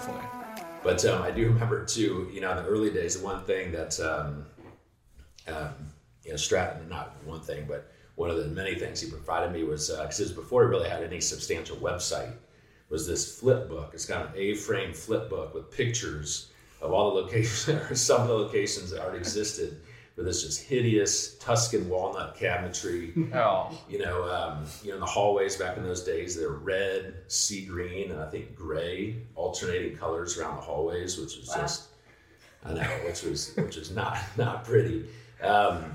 definitely. But um, I do remember too, you know, in the early days, the one thing that, um, um, you know, Stratton, not one thing, but one of the many things he provided me was, because uh, it was before he really had any substantial website, was this flip book. It's got an A-frame flip book with pictures of all the locations, some of the locations that already existed with this just hideous Tuscan walnut cabinetry. Oh. You know, um, you know, in the hallways back in those days, they're red, sea green, and I think gray, alternating colors around the hallways, which was wow. just, I know, which was which was not not pretty. Um,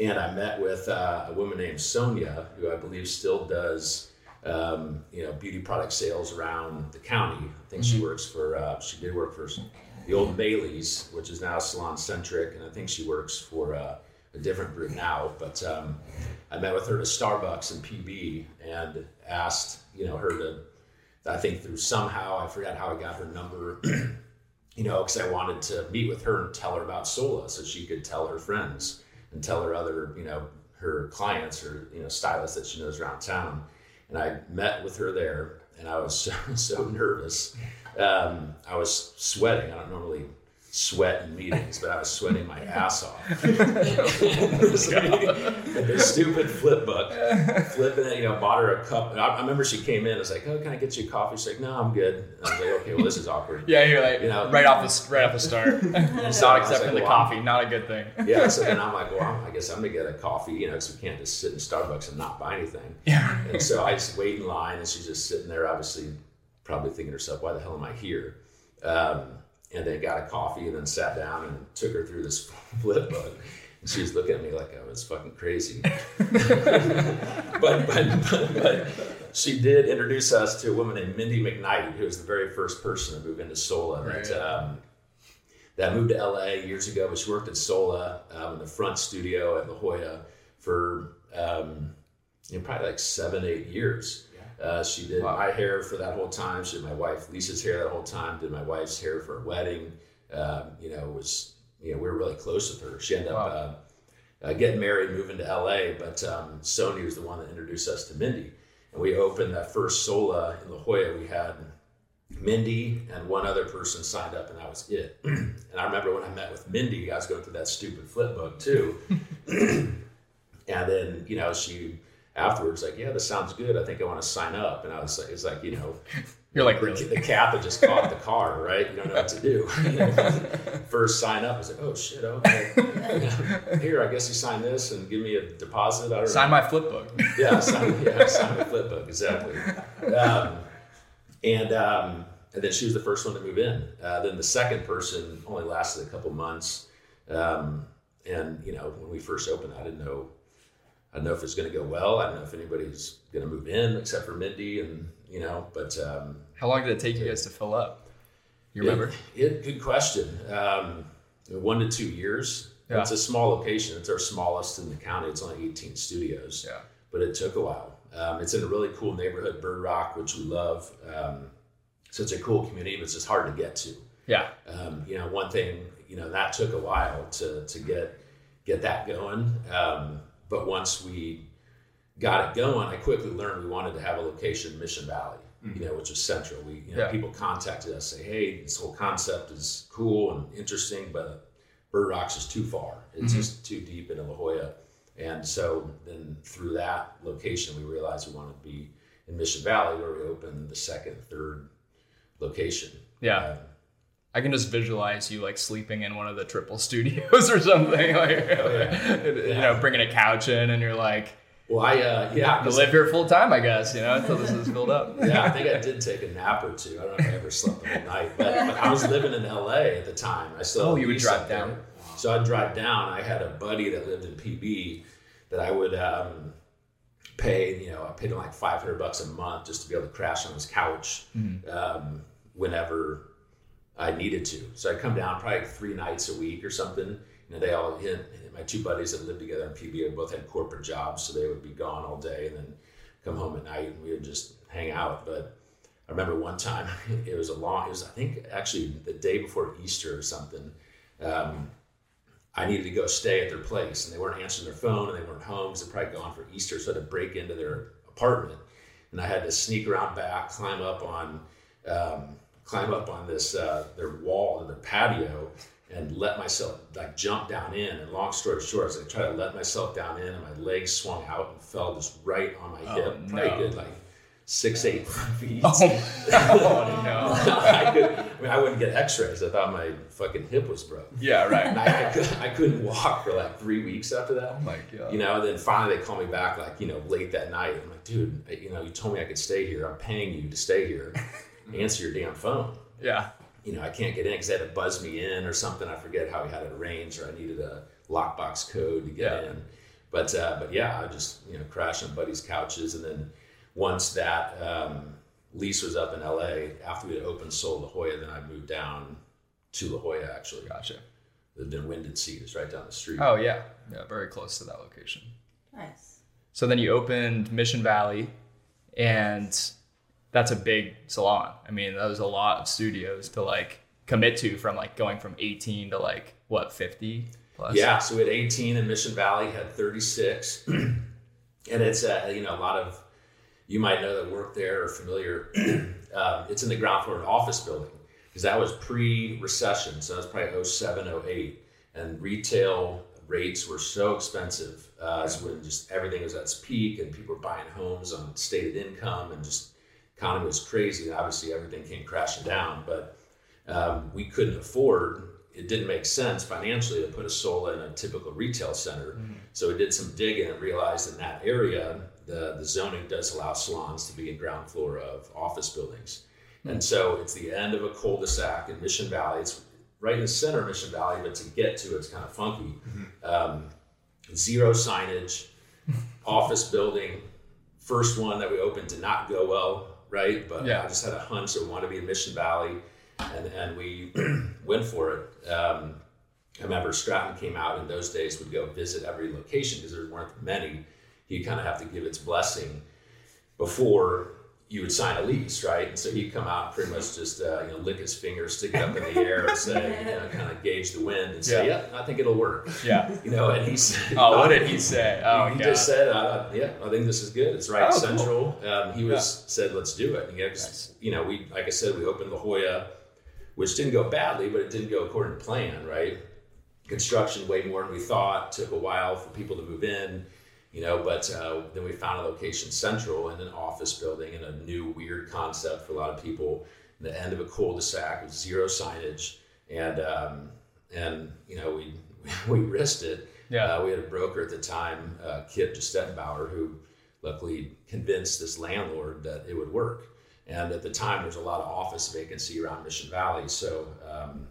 and I met with uh, a woman named Sonia, who I believe still does. Um, you know, beauty product sales around the county. I think mm-hmm. she works for. Uh, she did work for the old Bailey's, which is now Salon Centric, and I think she works for uh, a different group now. But um, I met with her at Starbucks in PB and asked, you know, her to. I think through somehow I forgot how I got her number. you know, because I wanted to meet with her and tell her about Sola, so she could tell her friends and tell her other, you know, her clients or you know stylists that she knows around town. And I met with her there, and I was so, so nervous um, I was sweating. I don't normally sweat in meetings, but I was sweating my ass off. the stupid flip book, flipping it, you know, bought her a cup. I, remember she came in, I was like, oh, can I get you a coffee? She's like, no, I'm good. And I was like, okay, well, this is awkward. yeah, you're like, you know, right off the, right off the start. not accepting like, the well, coffee, not a good thing. yeah, so then I'm like, well, I guess I'm going to get a coffee, you know, because we can't just sit in Starbucks and not buy anything. Yeah. And so I just wait in line, and she's just sitting there, obviously probably thinking to herself, why the hell am I here? Um, and then got a coffee and then sat down and took her through this flip book. And she was looking at me like I was fucking crazy. but, but, but, but, she did introduce us to a woman named Mindy McKnight, who was the very first person to move into Sola. Right. That, um, that moved to LA years ago, but she worked at Sola um, in the front studio at La Jolla for um, you know, probably like seven, eight years. Uh, she did wow. my hair for that whole time. She did my wife Lisa's hair that whole time. Did my wife's hair for a wedding. Um, you know, was you know we were really close with her. She ended wow. up uh, uh, getting married, moving to LA. But um, Sonia was the one that introduced us to Mindy, and we opened that first Sola in La Jolla. We had Mindy and one other person signed up, and that was it. and I remember when I met with Mindy, I was going through that stupid flip book too. and then you know she afterwards, like, yeah, this sounds good. I think I want to sign up. And I was like, it's like, you know, you're like, really? The, cat that just caught the car, right? You don't know what to do. First sign up, I was like, oh shit, okay. Here, I guess you sign this and give me a deposit. I don't sign know. my flip book. yeah, sign, yeah, sign my flip book, exactly. Um, and, um, and then she was the first one to move in. Uh, then the second person only lasted a couple months. Um, and, you know, when we first opened, I didn't know I don't know if it's going to go well. I don't know if anybody's going to move in except for Mindy, and you know. But um, how long did it take you guys to fill up? You remember? It, it good question. Um, one to two years. Yeah. It's a small location. It's our smallest in the county. It's only 18 studios. Yeah. But it took a while. Um, it's in a really cool neighborhood, Bird Rock, which we love. Um, so it's a cool community, but it's just hard to get to. Yeah. Um, you know, one thing, you know, that took a while to to get get that going. But once we got it going, I quickly learned we wanted to have a location in Mission Valley, mm-hmm. you know, which is central. We, you know, yeah. people contacted us, say, "Hey, this whole concept is cool and interesting, but Bird Rocks is too far. It's mm-hmm. just too deep into La Jolla." And so then through that location, we realized we wanted to be in Mission Valley, where we opened the second, third location. Yeah. Um, I can just visualize you like sleeping in one of the triple studios or something, like yeah. you know, bringing a couch in, and you're like, "Well, I uh, yeah, to live here full time, I guess." You know, until this is filled up. yeah, I think I did take a nap or two. I don't know if I ever slept the whole night, but, but I was living in LA at the time. I still oh, you would drive down. There. So I'd drive down. I had a buddy that lived in PB that I would um, pay. You know, I paid him like five hundred bucks a month just to be able to crash on his couch mm-hmm. um, whenever I needed to. So I'd come down probably three nights a week or something. You know, they all hit, my two buddies that lived together in PBA both had corporate jobs, so they would be gone all day and then come home at night and we would just hang out. But I remember one time it was a long, it was I think actually the day before Easter or something. Um, I needed to go stay at their place and they weren't answering their phone and they weren't home because they're probably gone for Easter. So I had to break into their apartment and I had to sneak around back, climb up on um, climb up on this uh, their wall, their patio, and let myself like jump down in. And long story short, as I tried to let myself down in, and my legs swung out and fell just right on my Oh, hip, probably no. good like six eight feet. Oh, oh no. I could, I mean, I wouldn't get X-rays. I thought my fucking hip was broke. Yeah, And right. I, I, could, I couldn't walk for like three weeks after that. Oh my god. You know, and then finally they call me back like, you know, late that night. I'm like, dude, you know, you told me I could stay here. I'm paying you to stay here. Answer your damn phone. Yeah. You know, I can't get in because they had to buzz me in or something. I forget how we had it arranged, or I needed a lockbox code to get Yeah. in. But uh, but yeah, I just you know crashed on buddies' couches, and then once that um, lease was up in LA, after we had opened Sola La Jolla, then I moved down to La Jolla. Actually, Gotcha. lived in and Sea is right down the street. Oh yeah. Yeah, very close to that location. Nice. So then you opened Mission Valley, and that's a big salon. I mean, that was a lot of studios to like commit to from like going from 18 to like what 50 plus. Yeah, so we had 18 in Mission Valley, had 36, and it's uh, you know a lot of you might know that work there or familiar. um, it's in the ground floor of an office building because that was pre-recession, so that was probably 07, 08, and retail rates were so expensive. Uh, it's when just everything was at its peak, and people were buying homes on stated income, and just economy was crazy. And obviously, everything came crashing down, but um, we couldn't afford. It didn't make sense financially to put a Sola in a typical retail center. So we did some digging and realized in that area, the, the zoning does allow salons to be in ground floor of office buildings. And so it's the end of a cul-de-sac in Mission Valley. It's right in the center of Mission Valley, but to get to it's kind of funky. Um, zero signage, office building. First one that we opened did not go well, right? But Yeah. I just had a hunch that we wanted to be in Mission Valley, and and we went for it. Um, I remember Stratton came out in those days would go visit every location because there weren't many. He'd kind of have to give its blessing before you would sign a lease, right? And so he'd come out pretty much just uh, you know lick his finger, stick it up in the air, and say, you know, kind of gauge the wind and say, Yeah. yeah, I think it'll work. Yeah. You know, and he said, Oh, what did he say? Oh, he God. just said, uh, "Yeah, I think this is good. It's right Oh, cool. central." Um, he was said, "Let's do it." And he was, you know, we like I said, we opened La Jolla, which didn't go badly, but it didn't go according to plan. Right? Construction way more than we thought. Took a while for people to move in. You know, but uh, then we found a location central in an office building and a new weird concept for a lot of people. In the end of a cul-de-sac with zero signage, and um, and you know we we risked it. Yeah. Uh, we had a broker at the time, uh, Kip Gestettenbauer, who luckily convinced this landlord that it would work. And at the time, there was a lot of office vacancy around Mission Valley. So, um,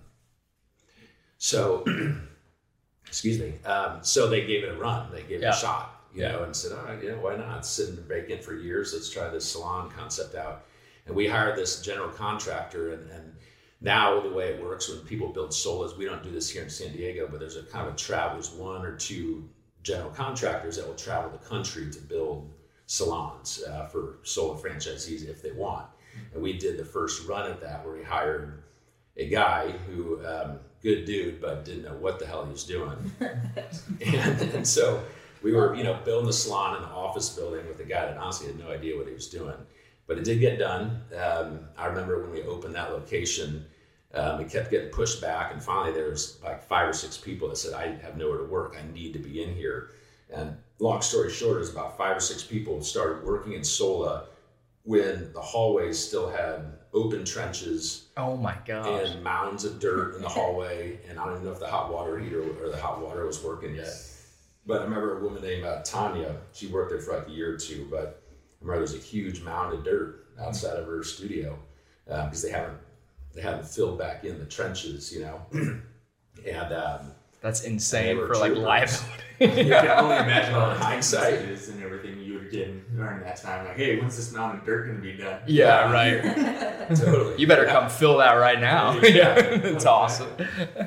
so excuse me. Um, so they gave it a run. They gave it a shot, you know, and said, all right, yeah, why not? It's sitting vacant for years. Let's try this salon concept out. And we hired this general contractor, and, and now the way it works when people build solas, we don't do this here in San Diego, but there's a kind of a travel. There's one or two general contractors that will travel the country to build salons uh, for Sola franchisees if they want. And we did the first run at that where we hired a guy who, um, good dude, but didn't know what the hell he was doing. and, and so we were, you know, building the salon in the office building with a guy that honestly had no idea what he was doing. But it did get done. Um, I remember when we opened that location, um, it kept getting pushed back, and finally there was like five or six people that said, "I have nowhere to work. I need to be in here." And long story short, is about five or six people started working in Sola when the hallways still had open trenches Oh my god! and mounds of dirt in the hallway, and I don't even know if the hot water heater or the hot water was working yet. But I remember a woman named uh, Tanya. She worked there for like a year or two, but I remember there was a huge mound of dirt outside of her studio because they haven't they haven't filled back in the trenches, you know. and um, That's insane were for like troopers. liability. You can only imagine all the Hindsight. hindsight and everything you would get during that time. Like, hey, when's this mountain of dirt going to be done? yeah, right. totally, You better Yeah. come fill that right now. Yeah. it's awesome.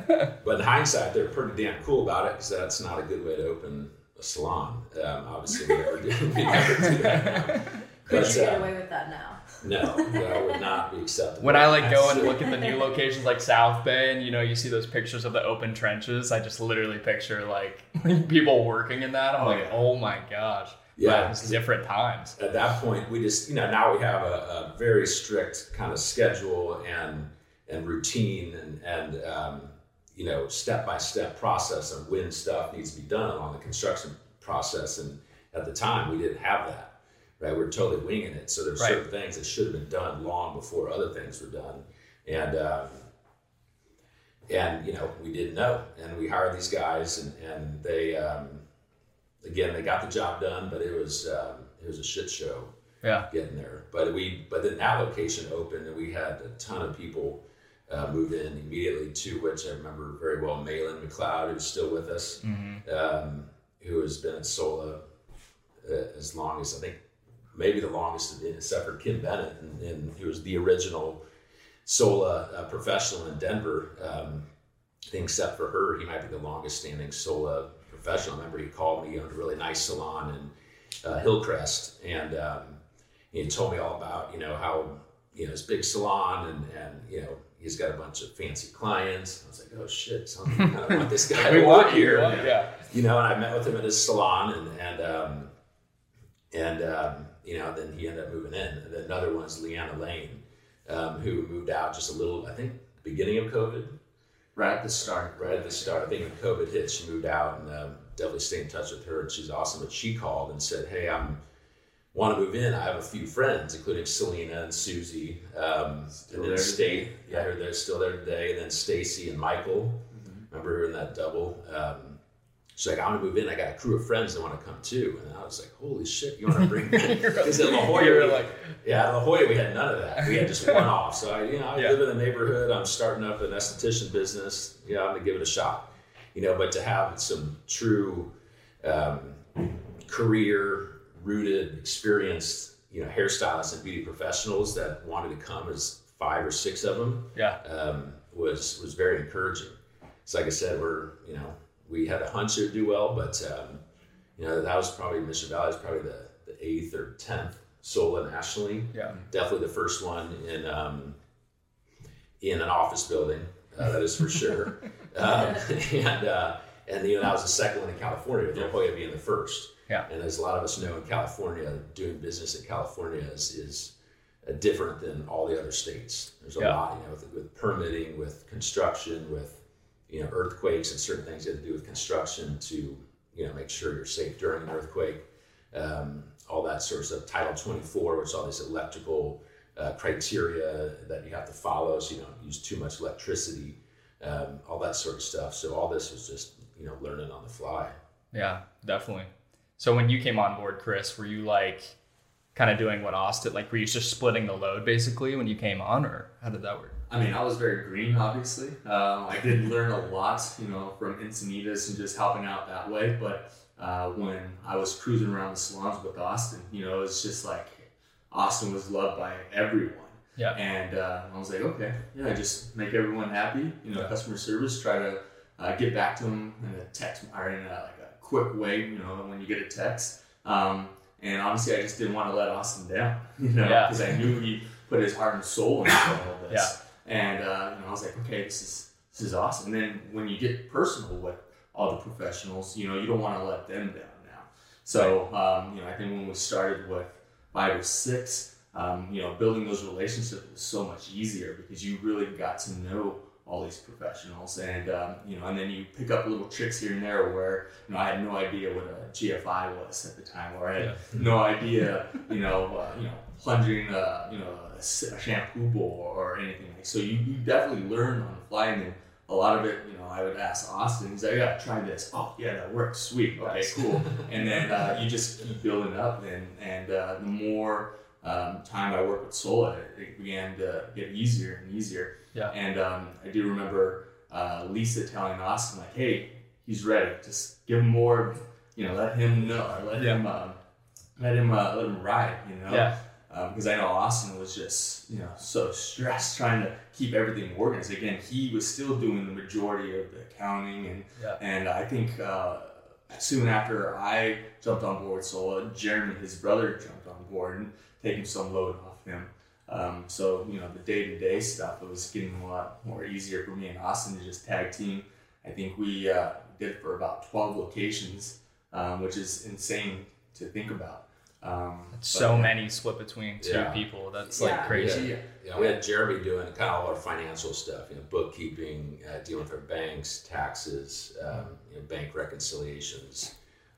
But in hindsight, they're pretty damn cool about it because that's not a good way to open a salon. Um, obviously, we never do, we never do that now. Could But, you get uh, away with that now? No, that would not be acceptable. When I like go and look at the new locations like South Bay and you know you see those pictures of the open trenches, I just literally picture like people working in that. I'm Oh, like, yeah. oh my gosh. Yeah, it's different times. At that point, we just you know now we have a, a very strict kind of schedule and and routine and and um, you know step by step process of when stuff needs to be done on the construction process. And at the time, we didn't have that. Right, we we're totally winging it. So there's Right. certain things that should have been done long before other things were done, and um, and you know we didn't know, and we hired these guys, and and they um, again they got the job done, but it was um, it was a shit show Yeah. getting there. But we, but then that location opened, and we had a ton of people uh, move in immediately. To which I remember very well, Malin McLeod, who's still with us, um, who has been at Sola uh, as long as I think maybe the longest, except for Kim Bennett, and, and he was the original Sola uh, professional in Denver. Um, I think except for her, he might be the longest standing Sola professional. I remember he called me on a really nice salon in uh, Hillcrest, and um, he told me all about you know how you know his big salon and and you know he's got a bunch of fancy clients. I was like, oh shit, so I kind of want this guy to want work you. here Yeah. yeah. you know, and I met with him at his salon, and and um, and um, you know, then he ended up moving in. And then another one is Leanna Lane, um, who moved out just a little, I think, beginning of COVID, Right at the start. right at the start. I think when COVID hit, she moved out, and um, definitely stay in touch with her. And she's awesome. But she called and said, "Hey, I'm." Want to move in? I have a few friends, including Selena and Susie, um, Still and then there State. today. Yeah, they're, still there today. And then Stacy and Michael. Remember her in that double? Um, she's like, I want to move in. I got a crew of friends that want to come too. And I was like, holy shit, you want to bring Because at La Jolla, we- like, yeah, at La Jolla, we had none of that. We had just one off. So, I, you know, I Yeah. live in the neighborhood. I'm starting up an esthetician business. Yeah, I'm going to give it a shot. You know, but to have some true um, career rooted, experienced, you know, hairstylists and beauty professionals that wanted to come as five or six of them yeah. um, was was very encouraging. So, like I said, we're you know we had a hunch it would do well, but um, you know that was probably Mission Valley is probably the, the eighth or tenth Sola nationally. Yeah. Definitely the first one in um, in an office building. Uh, that is for sure. um, and uh, and you know that was the second one in California. with La Jolla being the first. Yeah. And as a lot of us know in California, doing business in California is, is uh, different than all the other states. There's a Yeah. lot, you know, with, with permitting, with construction, with you know earthquakes and certain things you have to do with construction to you know make sure you're safe during an earthquake. Um, all that sort of. Title 24, which all these electrical uh, criteria that you have to follow, so you don't use too much electricity. Um, all that sort of stuff. So all this was just you know learning on the fly. Yeah, definitely. So when you came on board, Chris, were you like kind of doing what Austin like were you just splitting the load basically when you came on or how did that work? I mean, I was very green, obviously. Um, I did learn a lot, you know, from Encinitas and just helping out that way. But uh, when I was cruising around the salons with Austin, you know, it's just like Austin was loved by everyone. Yeah. And uh, I was like, okay, yeah, just make everyone happy. You know, Yeah. customer service. Try to uh, get back to them in a text or in a, like a quick way. You know, when you get a text. Um, and honestly, I just didn't want to let Austin down. You know, Yeah. because I knew he put his heart and soul into all of this. And uh, you know, I was like, okay, this is this is awesome. And then when you get personal with all the professionals, you know, you don't want to let them down now. So um, you know, I think when we started with five or six, um, you know, building those relationships was so much easier because you really got to know all these professionals, and um, you know, and then you pick up little tricks here and there where you know I had no idea what a GFI was at the time, or I had no idea, you know, uh, you know, plunging, uh, you know, a, shampoo bowl or anything. like So you, you definitely learn on the fly, and then a lot of it, you know, I would ask Austin, he's like, "Yeah, try this. Oh, yeah, that works. Sweet. Okay, Nice. cool." and then uh, you just keep building up, and and uh, the more um, time I worked with Sola, it began to get easier and easier. Yeah. And um, I do remember uh, Lisa telling Austin, like, "Hey, he's ready. Just give him more. You know, let him know, or let Yeah. him, um, let him, uh, let him ride. You know." Yeah. because I know Austin was just you know so stressed trying to keep everything organized. Again, he was still doing the majority of the accounting, and Yeah. and I think uh, soon after I jumped on board Sola, Jeremy, his brother, jumped on board and taking some load off him. Um, so you know the day to day stuff it was getting a lot more easier for me and Austin to just tag team. I think we uh, did it for about twelve locations, um, which is insane to think about. Um, but so yeah. many split between two Yeah. people. That's Yeah. like crazy. Yeah, yeah, we had Jeremy doing kind of all our financial stuff, you know, bookkeeping, uh, dealing with our banks, taxes, um, you know, bank reconciliations,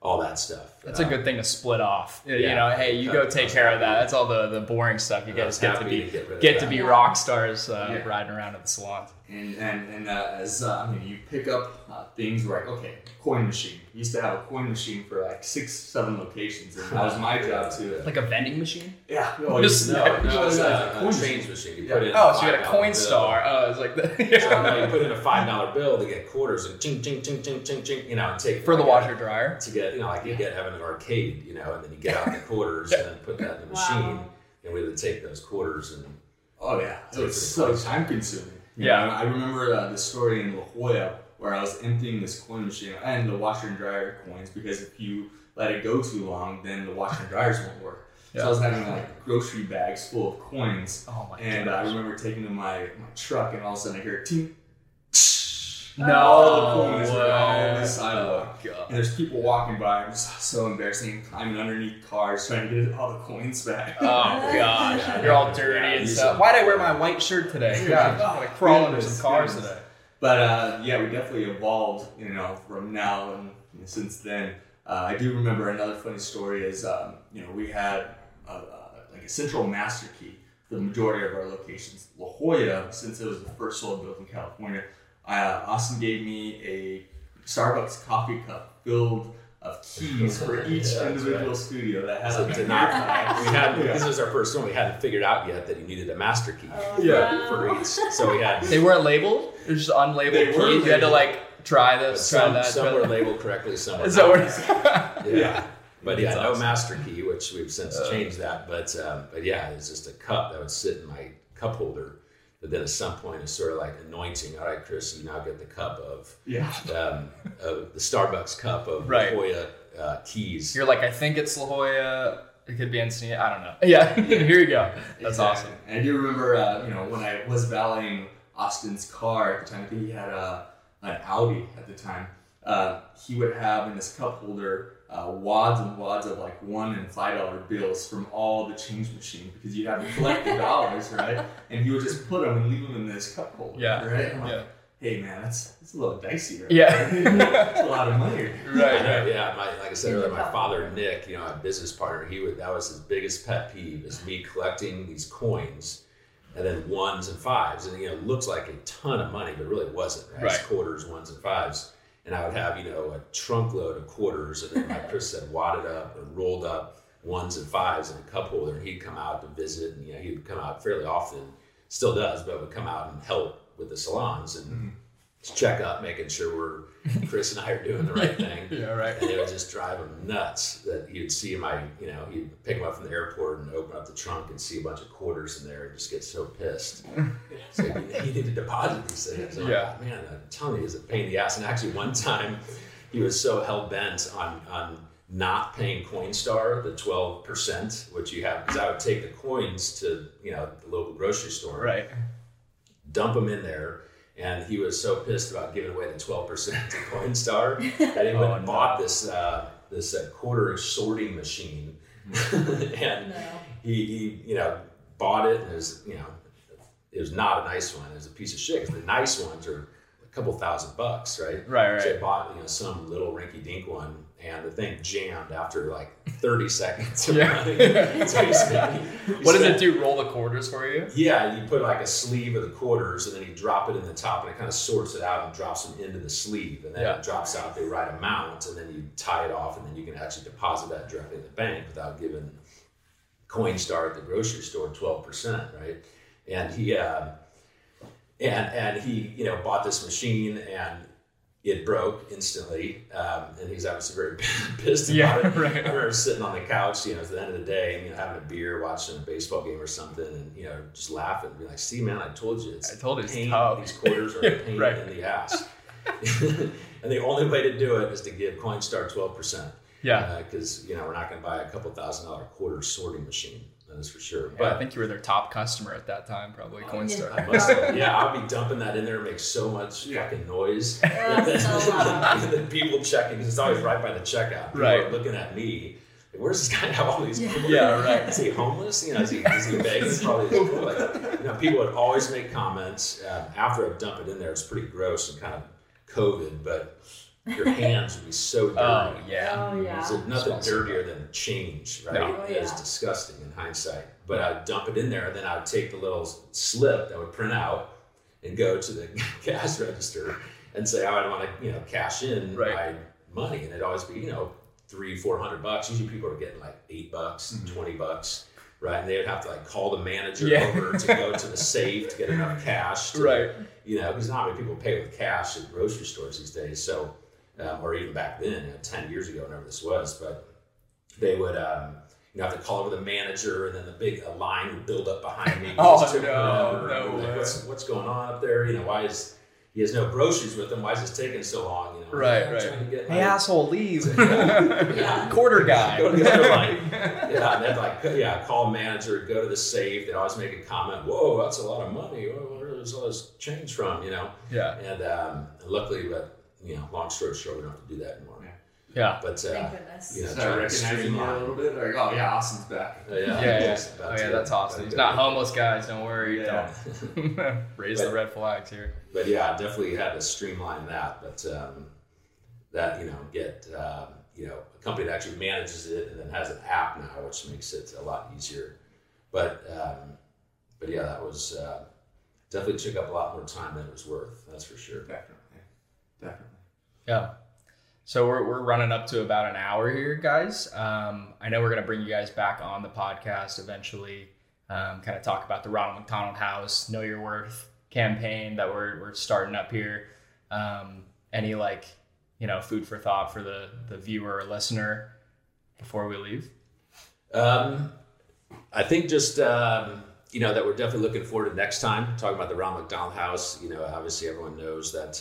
all that stuff. That's a good thing to split off. You know, hey, you go take care of that. That's all the, the boring stuff. You guys get to be to get get to be rock stars uh, Yeah. riding around at the salon. And and and uh, as uh, I mean, you pick up uh, things like okay, coin machine. We used to have a coin machine for like six, seven locations, and that was my job too. Like a vending machine. Yeah, Just- No, Yeah. no, it's Yeah. a, a change machine. You Yeah. put in Oh, so you got a $5 coin bill. star. Oh, it's like So the now you put in a five dollar bill to get quarters and ching ching ching ching ching ching, you know, take for the like a- washer dryer. to get you know like you get having an arcade, you know, and then you get out the quarters and then put that in the machine, Wow. and we would take those quarters and Oh yeah, So it was it's so time consuming. Yeah. I remember uh, the story in La Jolla where I was emptying this coin machine and the washer and dryer coins because if you let it go too long, then the washer and dryers won't work. So I was having like grocery bags full of coins, Oh my and uh, I remember taking to my, my truck, and all of a sudden I hear ting. No all the coins were all over the way. sidewalk. Oh, God. And there's people walking by. I'm so embarrassing, climbing underneath cars, trying to get all the coins back. Oh gosh, Yeah. you're all dirty Yeah, and stuff. Why'd I wear my white shirt today? Yeah. God, I'm gonna crawl under some cars goodness. today. But uh, yeah, we definitely evolved, you know, from now and you know, since then. Uh, I do remember another funny story is, um, you know, we had a, a, like a central master key for the majority of our locations. La Jolla, since it was the first Sola built in California, uh, Austin gave me a Starbucks coffee cup filled of keys for each That's individual right. studio that had So a to not- we had Yeah. this was our first one. We hadn't figured out yet that you needed a master key Oh, Yeah. for wow. each. So we had They weren't labeled. They're just unlabeled They keys. were You had to like try this, try some, that. some try were that. labeled correctly, some were Is that not. yeah. Yeah. But yeah, That's no master key, which we've since Uh. changed that. But um, but yeah, it's just a cup that would sit in my cup holder. But then at some point, it's sort of like anointing. All right, Chris, you now get the cup of Yeah. um, of the Starbucks cup of Right. La Jolla uh, keys. You're like, I think it's La Jolla. It could be Encinitas. I don't know. Yeah, here you go. That's Exactly. awesome. And I do remember, uh, you know, when I was valeting Austin's car at the time, I think he had a, an Audi at the time. Uh, he would have in his cup holder uh, wads and wads of like one and five dollar bills from all the change machine because you'd have to collect the dollars, right? And he would just put them and leave them in this cup holder, Yeah. right? I'm like, Yeah. hey man, that's, that's a little dicey, right? Yeah. that's a lot of money. Right, Yeah, right. yeah. My, like I said earlier, my father Nick, you know, a business partner, he would that was his biggest pet peeve is me collecting these coins, and then ones and fives, and you know, it looks like a ton of money, but it really wasn't. Right? It's Right. quarters, ones, and fives, and I would have you know a trunk load of quarters, and then like Chris said, wadded up or rolled up ones and fives in a cup holder, and he'd come out to visit, and you know, he would come out fairly often, still does, but would come out and help with the salons and. Mm-hmm. Check up, making sure we're Chris and I are doing the right thing Yeah, right. and it would just drive him nuts that you'd see my, you know, he'd pick him up from the airport and open up the trunk and see a bunch of quarters in there and just get so pissed. So you need to deposit these things. I'm Yeah. like, man, I'm telling you, it's a pain in the ass. And actually, one time he was so hell bent on on not paying Coinstar the twelve percent, which you have, because I would take the coins to you know the local grocery store, Right. dump them in there. And he was so pissed about giving away the twelve percent to Coinstar that he went Oh, and no. bought this uh, this uh, quarter sorting machine, and No. he, he you know bought it and it was you know it was not a nice one. It was a piece of shit. 'cause the nice ones are a couple thousand bucks, right? Right, So I bought you know some little rinky dink one, and the thing jammed after like thirty seconds. Of Yeah. running. So he spent- he What does it do? Roll the quarters for you? yeah, you put like a sleeve of the quarters, and then you drop it in the top, and it kind of sorts it out and drops them into the sleeve, and then Yeah. it drops out. They write amount, and then you tie it off, and then you can actually deposit that directly in the bank without giving Coinstar at the grocery store twelve percent, right? And he, uh, and and he, you know, bought this machine, and it broke instantly, um, and he's obviously very pissed about Yeah, it. right. I remember sitting on the couch, you know, at the end of the day, you know, having a beer, watching a baseball game or something, and you know, just laughing, and be like, "See, man, I told you, it's I told you it's pain. tough." These quarters are a pain Right. in the ass." and the only way to do it is to give Coinstar twelve percent. Yeah. because you know we're not going to buy a couple thousand dollar quarter sorting machine. That is for sure. But I think you were their top customer at that time, probably Coinstar. I must have, yeah, I'll be dumping that in there. It makes so much Yeah. fucking noise. That's so and then people checking because it's always right by the checkout. People Right. are looking at me. where's this guy have all these? Yeah. cool- Yeah, right. Is he homeless? You know, is he, is he begging? Probably. Is cool. Like, you know, people would always make comments. Um, after I dump it in there, it's pretty gross and kind of COVID, but your hands would be so oh, dirty. Oh yeah. Oh mm-hmm. yeah. Is nothing Smells so dirtier than change, right? No. Oh, It's disgusting in hindsight. But I'd dump it in there, and then I'd take the little slip that would print out and go to the cash register and say, "Oh, I want to, you know, cash in Right. my money," and it'd always be, you know, three, four hundred bucks. Usually, people are getting like eight bucks, mm-hmm. twenty bucks, right? And they would have to like call the manager Yeah. over to go to the safe to get enough cash, to, Right. You know, because not many people pay with cash at grocery stores these days. So um, or even back then, you know, 10 years ago, whenever this was, but they would, um, you know, have to call over the manager and then the big a line would build up behind me. Oh, It took no, no Like, way. What's, what's going on up there? You know, why is, he has no groceries with him. Why is this taking so long? You know, Right, I'm right. trying Hey my- asshole, leave. Yeah. Quarter guy. Go to the other line. Yeah, and then like, yeah, call manager, go to the safe. They'd always make a comment, whoa, that's a lot of money. Where where is all this change from, you know? yeah. And um, luckily, but, you know, long story short, we don't have to do that anymore. Yeah. But, uh, Thank goodness. you know, Start trying to recognizing you a little bit. Like, oh yeah, Austin's back. Uh, yeah, Yeah, yeah. Oh yeah, that's awesome. He's not homeless, guys. Don't worry. Yeah. Don't raise the red flags here. But yeah, I definitely had to streamline that. But um, that you know, get um, you know a company that actually manages it and then has an app now, which makes it a lot easier. But um, but yeah, that was uh, definitely took up a lot more time than it was worth. That's for sure. Definitely, definitely. Yeah. So we're, we're running up to about an hour here, guys. Um, I know we're going to bring you guys back on the podcast eventually, um, kind of talk about the Ronald McDonald House, Know Your Worth campaign that we're, we're starting up here. Um, any like, you know, food for thought for the, the viewer or listener before we leave? Um, I think just um, you know that we're definitely looking forward to next time talking about the Ronald McDonald House. You know, obviously everyone knows that.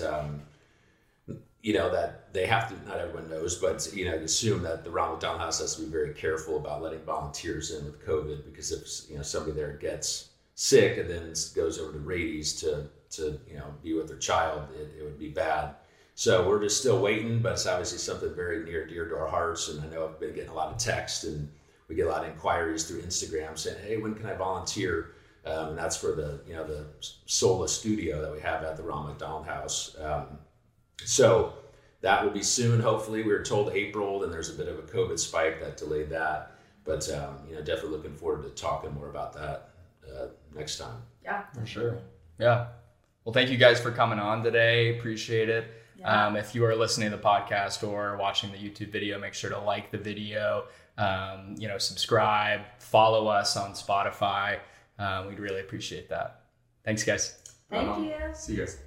You know that they have to. Not everyone knows, but you know, assume that the Ronald McDonald House has to be very careful about letting volunteers in with COVID because if you know somebody there gets sick and then goes over to Rady's to to you know be with their child, it, it would be bad. So we're just still waiting, but it's obviously something very near and dear to our hearts. And I know I've been getting a lot of text and we get a lot of inquiries through Instagram saying, "Hey, when can I volunteer?" Um, and that's for the you know the Sola studio that we have at the Ronald McDonald House. Um, so that will be soon. Hopefully, we were told April, and there's a bit of a COVID spike that delayed that. But um, you know, definitely looking forward to talking more about that uh, next time. Yeah. For sure. Yeah. Well, thank you guys for coming on today. Appreciate it. Yeah. Um, if you are listening to the podcast or watching the YouTube video, make sure to like the video. Um, you know, subscribe, follow us on Spotify. Um, we'd really appreciate that. Thanks, guys. Thank you. See you guys.